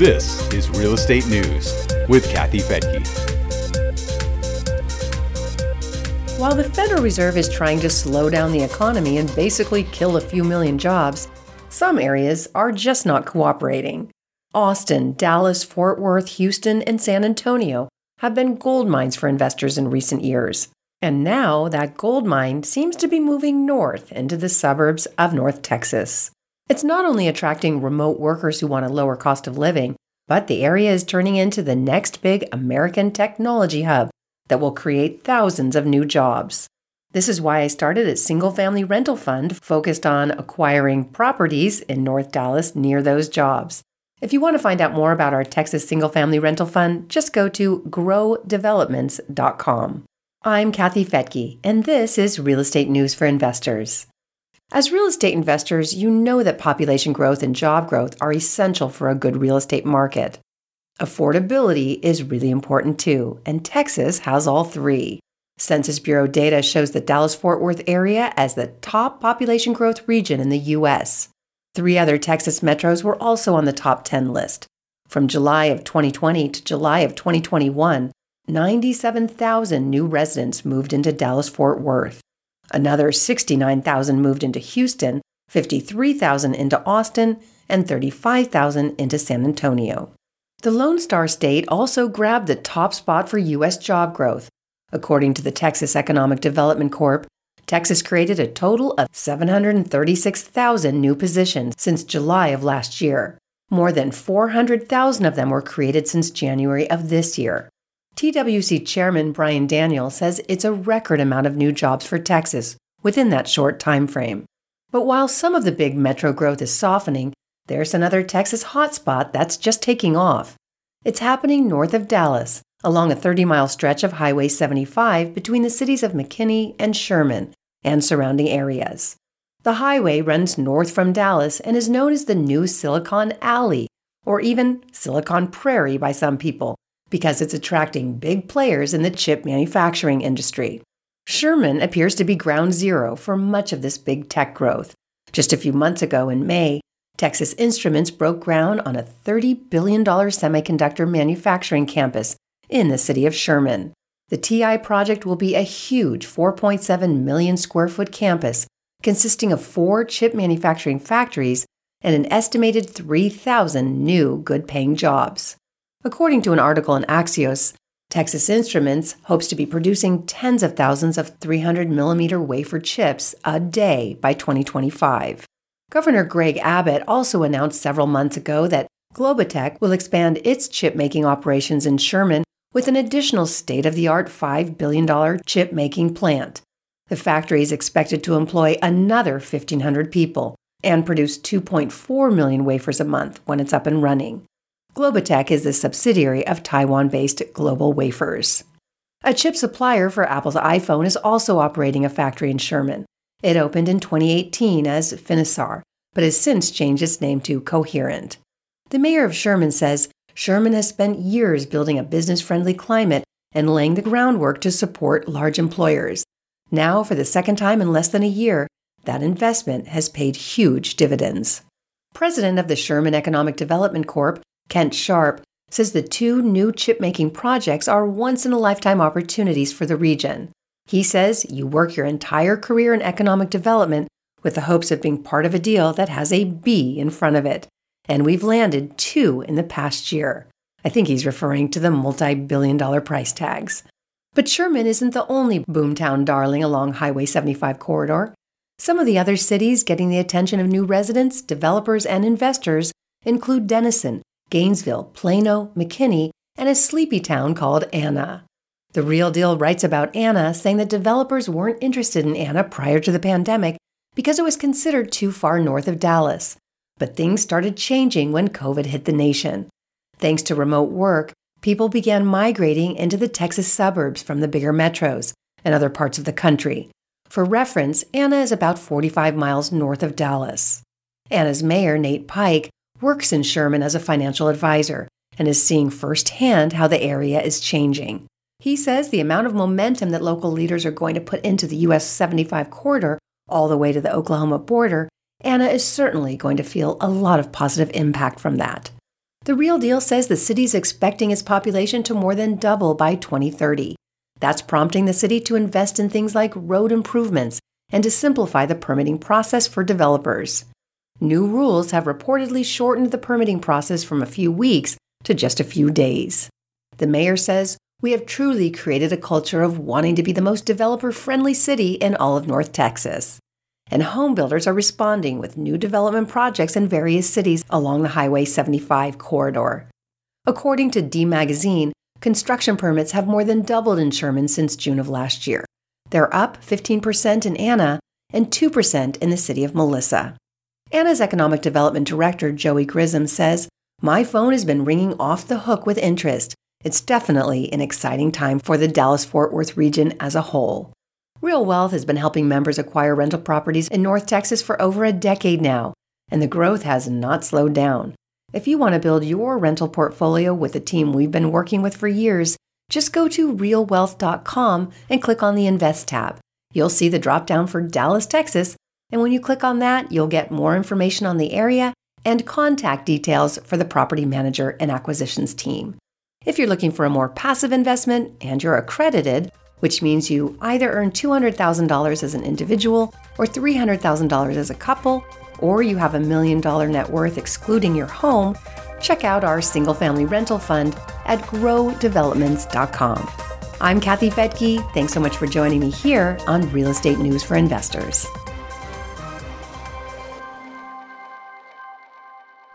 This is Real Estate News with Kathy Fettke. While the Federal Reserve is trying to slow down the economy and basically kill a few million jobs, some areas are just not cooperating. Austin, Dallas, Fort Worth, Houston, and San Antonio have been gold mines for investors in recent years. And now that gold mine seems to be moving north into the suburbs of North Texas. It's not only attracting remote workers who want a lower cost of living, but the area is turning into the next big American technology hub that will create thousands of new jobs. This is why I started a single family rental fund focused on acquiring properties in North Dallas near those jobs. If you want to find out more about our Texas single family rental fund, just go to growdevelopments.com. I'm Kathy Fettke, and this is Real Estate News for Investors. As real estate investors, you know that population growth and job growth are essential for a good real estate market. Affordability is really important too, and Texas has all three. Census Bureau data shows the Dallas Fort Worth area as the top population growth region in the U.S. Three other Texas metros were also on the top 10 list. From July of 2020 to July of 2021, 97,000 new residents moved into Dallas Fort Worth. Another 69,000 moved into Houston, 53,000 into Austin, and 35,000 into San Antonio. The Lone Star State also grabbed the top spot for U.S. job growth. According to the Texas Economic Development Corp, Texas created a total of 736,000 new positions since July of last year. More than 400,000 of them were created since January of this year. TWC Chairman Bryan Daniel says it's a record amount of new jobs for Texas within that short time frame. But while some of the big metro growth is softening, there's another Texas hotspot that's just taking off. It's happening north of Dallas, along a 30 mile stretch of Highway 75 between the cities of McKinney and Sherman and surrounding areas. The highway runs north from Dallas and is known as the new Silicon Alley, or even Silicon Prairie by some people, because it's attracting big players in the chip manufacturing industry. Sherman appears to be ground zero for much of this big tech growth. Just a few months ago in May, Texas Instruments broke ground on a $30 billion semiconductor manufacturing campus in the city of Sherman. The TI project will be a huge 4.7 million square foot campus consisting of four chip manufacturing factories and an estimated 3,000 new good paying jobs. According to an article in Axios, Texas Instruments hopes to be producing tens of thousands of 300 millimeter wafer chips a day by 2025. Governor Greg Abbott also announced several months ago that GlobiTech will expand its chip making operations in Sherman with an additional state of the art $5 billion chip making plant. The factory is expected to employ another 1,500 people and produce 2.4 million wafers a month when it's up and running. GlobiTech is a subsidiary of Taiwan based Global Wafers. A chip supplier for Apple's iPhone is also operating a factory in Sherman. It opened in 2018 as Finisar, but has since changed its name to Coherent. The mayor of Sherman says Sherman has spent years building a business friendly climate and laying the groundwork to support large employers. Now, for the second time in less than a year, that investment has paid huge dividends. President of the Sherman Economic Development Corp Kent Sharp, says the two new chip making projects are once in a lifetime opportunities for the region. He says you work your entire career in economic development with the hopes of being part of a deal that has a B in front of it. And we've landed two in the past year. I think he's referring to the multi billion dollar price tags. But Sherman isn't the only boomtown darling along Highway 75 corridor. Some of the other cities getting the attention of new residents, developers, and investors include Denison, Gainesville, Plano, McKinney, and a sleepy town called Anna. The Real Deal writes about Anna, saying that developers weren't interested in Anna prior to the pandemic because it was considered too far north of Dallas. But things started changing when COVID hit the nation. Thanks to remote work, people began migrating into the Texas suburbs from the bigger metros and other parts of the country. For reference, Anna is about 45 miles north of Dallas. Anna's mayor, Nate Pike, works in Sherman as a financial advisor and is seeing firsthand how the area is changing. He says the amount of momentum that local leaders are going to put into the US 75 corridor all the way to the Oklahoma border, Anna is certainly going to feel a lot of positive impact from that. The Real Deal says the city's expecting its population to more than double by 2030. That's prompting the city to invest in things like road improvements and to simplify the permitting process for developers. New rules have reportedly shortened the permitting process from a few weeks to just a few days. The mayor says, We have truly created a culture of wanting to be the most developer friendly city in all of North Texas and home builders are responding with new development projects in various cities along the Highway 75 corridor. According to D Magazine, construction permits have more than doubled in Sherman since June of last year. They're up 15% in Anna and 2% in the city of Melissa. Anna's economic development director, Joey Grissom, says, My phone has been ringing off the hook with interest. It's definitely an exciting time for the Dallas Fort Worth region as a whole. Real Wealth has been helping members acquire rental properties in North Texas for over a decade now, and the growth has not slowed down. If you want to build your rental portfolio with the team we've been working with for years, just go to realwealth.com and click on the Invest tab. You'll see the drop down for Dallas, Texas, and when you click on that, you'll get more information on the area and contact details for the property manager and acquisitions team. If you're looking for a more passive investment and you're accredited, which means you either earn $200,000 as an individual or $300,000 as a couple, or you have a million dollar net worth excluding your home, check out our single family rental fund at growdevelopments.com. I'm Kathy Fettke. Thanks so much for joining me here on Real Estate News for Investors.